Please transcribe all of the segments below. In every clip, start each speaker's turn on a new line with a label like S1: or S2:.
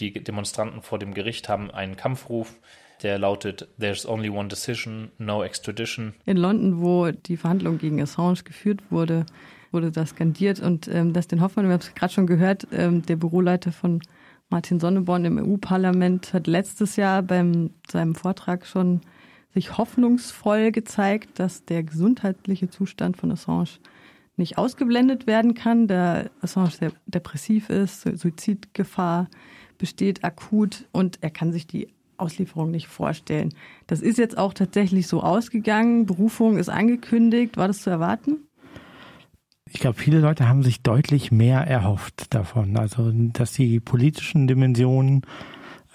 S1: Die Demonstranten vor dem Gericht haben einen Kampfruf, der lautet There's only one decision, no extradition.
S2: In London, wo die Verhandlung gegen Assange geführt wurde, wurde das skandiert und ähm, Dustin Hoffmann, wir haben es gerade schon gehört, ähm, der Büroleiter von Martin Sonneborn im EU-Parlament hat letztes Jahr beim seinem Vortrag schon sich hoffnungsvoll gezeigt, dass der gesundheitliche Zustand von Assange nicht ausgeblendet werden kann, da Assange sehr depressiv ist, Suizidgefahr besteht akut und er kann sich die Auslieferung nicht vorstellen. Das ist jetzt auch tatsächlich so ausgegangen. Berufung ist angekündigt. War das zu erwarten?
S3: Ich glaube, viele Leute haben sich deutlich mehr erhofft davon. Also, dass die politischen Dimensionen,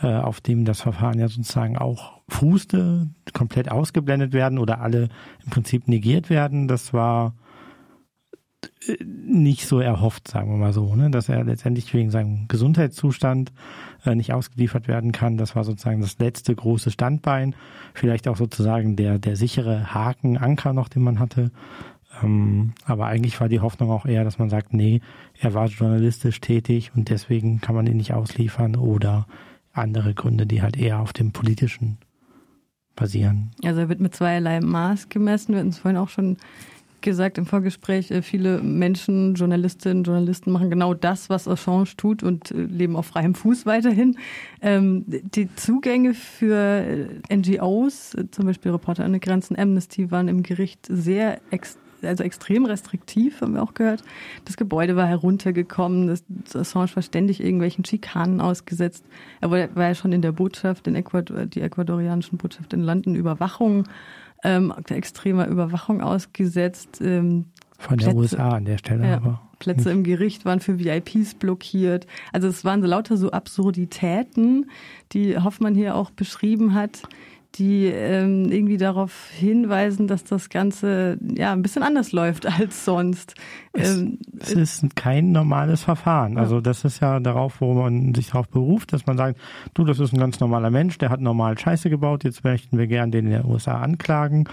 S3: äh, auf dem das Verfahren ja sozusagen auch fußte, komplett ausgeblendet werden oder alle im Prinzip negiert werden, das war nicht so erhofft, sagen wir mal so, ne? dass er letztendlich wegen seinem Gesundheitszustand äh, nicht ausgeliefert werden kann. Das war sozusagen das letzte große Standbein, vielleicht auch sozusagen der, der sichere Haken, Anker noch, den man hatte. Ähm, aber eigentlich war die Hoffnung auch eher, dass man sagt, nee, er war journalistisch tätig und deswegen kann man ihn nicht ausliefern oder andere Gründe, die halt eher auf dem politischen basieren.
S2: Also er wird mit zweierlei Maß gemessen. Wir hatten es vorhin auch schon gesagt im Vorgespräch, äh, viele Menschen, Journalistinnen, Journalisten machen genau das, was Assange tut und äh, leben auf freiem Fuß weiterhin. Ähm, die Zugänge für äh, NGOs, zum Beispiel Reporter ohne Grenzen, Amnesty, waren im Gericht sehr extrem also extrem restriktiv, haben wir auch gehört. Das Gebäude war heruntergekommen, das, Assange war ständig irgendwelchen Schikanen ausgesetzt. Er war, ja schon in der Botschaft, in Ecuador, die ecuadorianischen Botschaft in London, Überwachung ähm, extremer Überwachung ausgesetzt. Ähm,
S3: Von der Plätze, USA an der Stelle ja, aber.
S2: Plätze im Gericht waren für VIPs blockiert. Also es waren so lauter so Absurditäten, die Hoffmann hier auch beschrieben hat, die ähm, irgendwie darauf hinweisen, dass das Ganze ja ein bisschen anders läuft als sonst.
S3: Es, ähm, es ist kein normales Verfahren. Ja. Also das ist ja darauf, wo man sich darauf beruft, dass man sagt, du, das ist ein ganz normaler Mensch, der hat normal Scheiße gebaut, jetzt möchten wir gern den in den USA anklagen.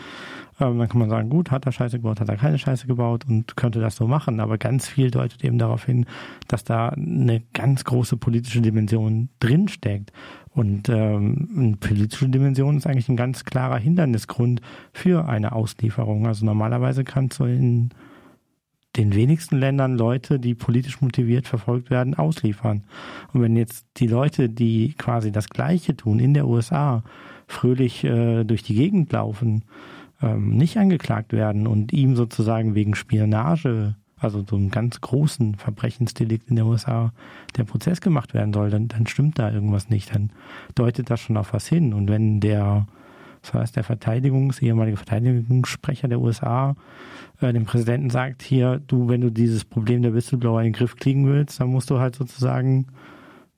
S3: Ähm, dann kann man sagen, gut, hat er Scheiße gebaut, hat er keine Scheiße gebaut und könnte das so machen. Aber ganz viel deutet eben darauf hin, dass da eine ganz große politische Dimension drinsteckt. Und ähm, eine politische Dimension ist eigentlich ein ganz klarer Hindernisgrund für eine Auslieferung. Also normalerweise kannst du in den wenigsten Ländern Leute, die politisch motiviert verfolgt werden, ausliefern. Und wenn jetzt die Leute, die quasi das Gleiche tun in der USA, fröhlich äh, durch die Gegend laufen, ähm, nicht angeklagt werden und ihm sozusagen wegen Spionage also so einem ganz großen Verbrechensdelikt in der USA, der Prozess gemacht werden soll, dann, dann stimmt da irgendwas nicht. Dann deutet das schon auf was hin. Und wenn der, das heißt der Verteidigungs, ehemalige Verteidigungssprecher der USA, äh, dem Präsidenten sagt, hier, du, wenn du dieses Problem der Whistleblower in den Griff kriegen willst, dann musst du halt sozusagen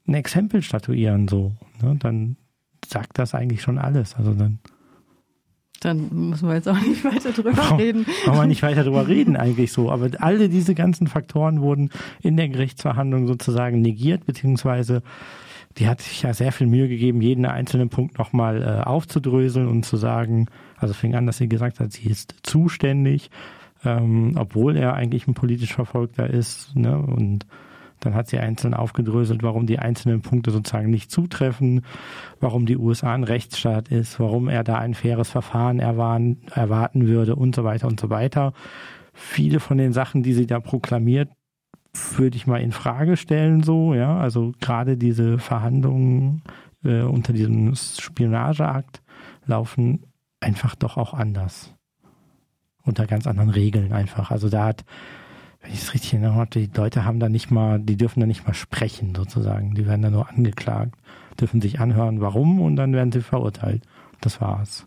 S3: ein Exempel statuieren, so. Ne? Dann sagt das eigentlich schon alles. Also dann
S2: dann müssen wir jetzt auch nicht weiter drüber reden.
S3: Brauchen wir nicht weiter drüber reden eigentlich so. Aber alle diese ganzen Faktoren wurden in der Gerichtsverhandlung sozusagen negiert, beziehungsweise die hat sich ja sehr viel Mühe gegeben, jeden einzelnen Punkt nochmal äh, aufzudröseln und zu sagen, also fing an, dass sie gesagt hat, sie ist zuständig, ähm, obwohl er eigentlich ein politisch Verfolgter ist. Ne? Und dann hat sie einzeln aufgedröselt, warum die einzelnen Punkte sozusagen nicht zutreffen, warum die USA ein Rechtsstaat ist, warum er da ein faires Verfahren erwarten würde und so weiter und so weiter. Viele von den Sachen, die sie da proklamiert, würde ich mal in Frage stellen, so, ja. Also gerade diese Verhandlungen äh, unter diesem Spionageakt laufen einfach doch auch anders. Unter ganz anderen Regeln einfach. Also da hat wenn ich es richtig erinnere habe, die Leute haben da nicht mal, die dürfen da nicht mal sprechen sozusagen. Die werden da nur angeklagt, dürfen sich anhören, warum und dann werden sie verurteilt. Das war's.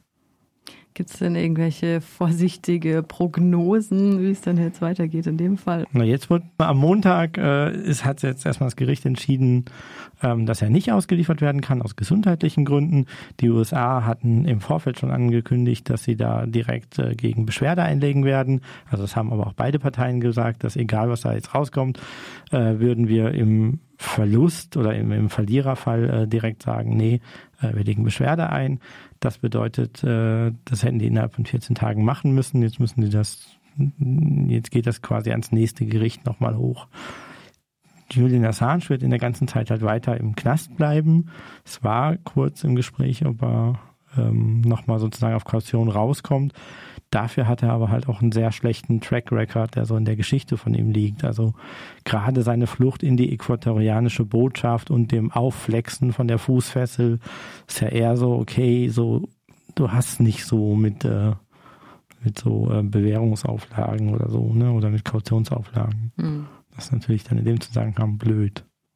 S2: Gibt es denn irgendwelche vorsichtige Prognosen, wie es dann jetzt weitergeht in dem Fall?
S3: Na, jetzt wird am Montag äh, ist, hat jetzt erstmal das Gericht entschieden, ähm, dass er nicht ausgeliefert werden kann aus gesundheitlichen Gründen. Die USA hatten im Vorfeld schon angekündigt, dass sie da direkt äh, gegen Beschwerde einlegen werden. Also das haben aber auch beide Parteien gesagt, dass egal was da jetzt rauskommt, äh, würden wir im Verlust oder im, im Verliererfall äh, direkt sagen, nee, äh, wir legen Beschwerde ein. Das bedeutet, äh, das hätten die innerhalb von 14 Tagen machen müssen. Jetzt müssen die das, jetzt geht das quasi ans nächste Gericht nochmal hoch. Julian Assange wird in der ganzen Zeit halt weiter im Knast bleiben. Es war kurz im Gespräch, ob er ähm, nochmal sozusagen auf Kaution rauskommt. Dafür hat er aber halt auch einen sehr schlechten Track Record, der so in der Geschichte von ihm liegt. Also gerade seine Flucht in die äquatorianische Botschaft und dem Aufflexen von der Fußfessel ist ja eher so, okay, so, du hast nicht so mit, äh, mit so äh, Bewährungsauflagen oder so, ne, oder mit Kautionsauflagen. Mhm. Das ist natürlich dann in dem Zusammenhang blöd.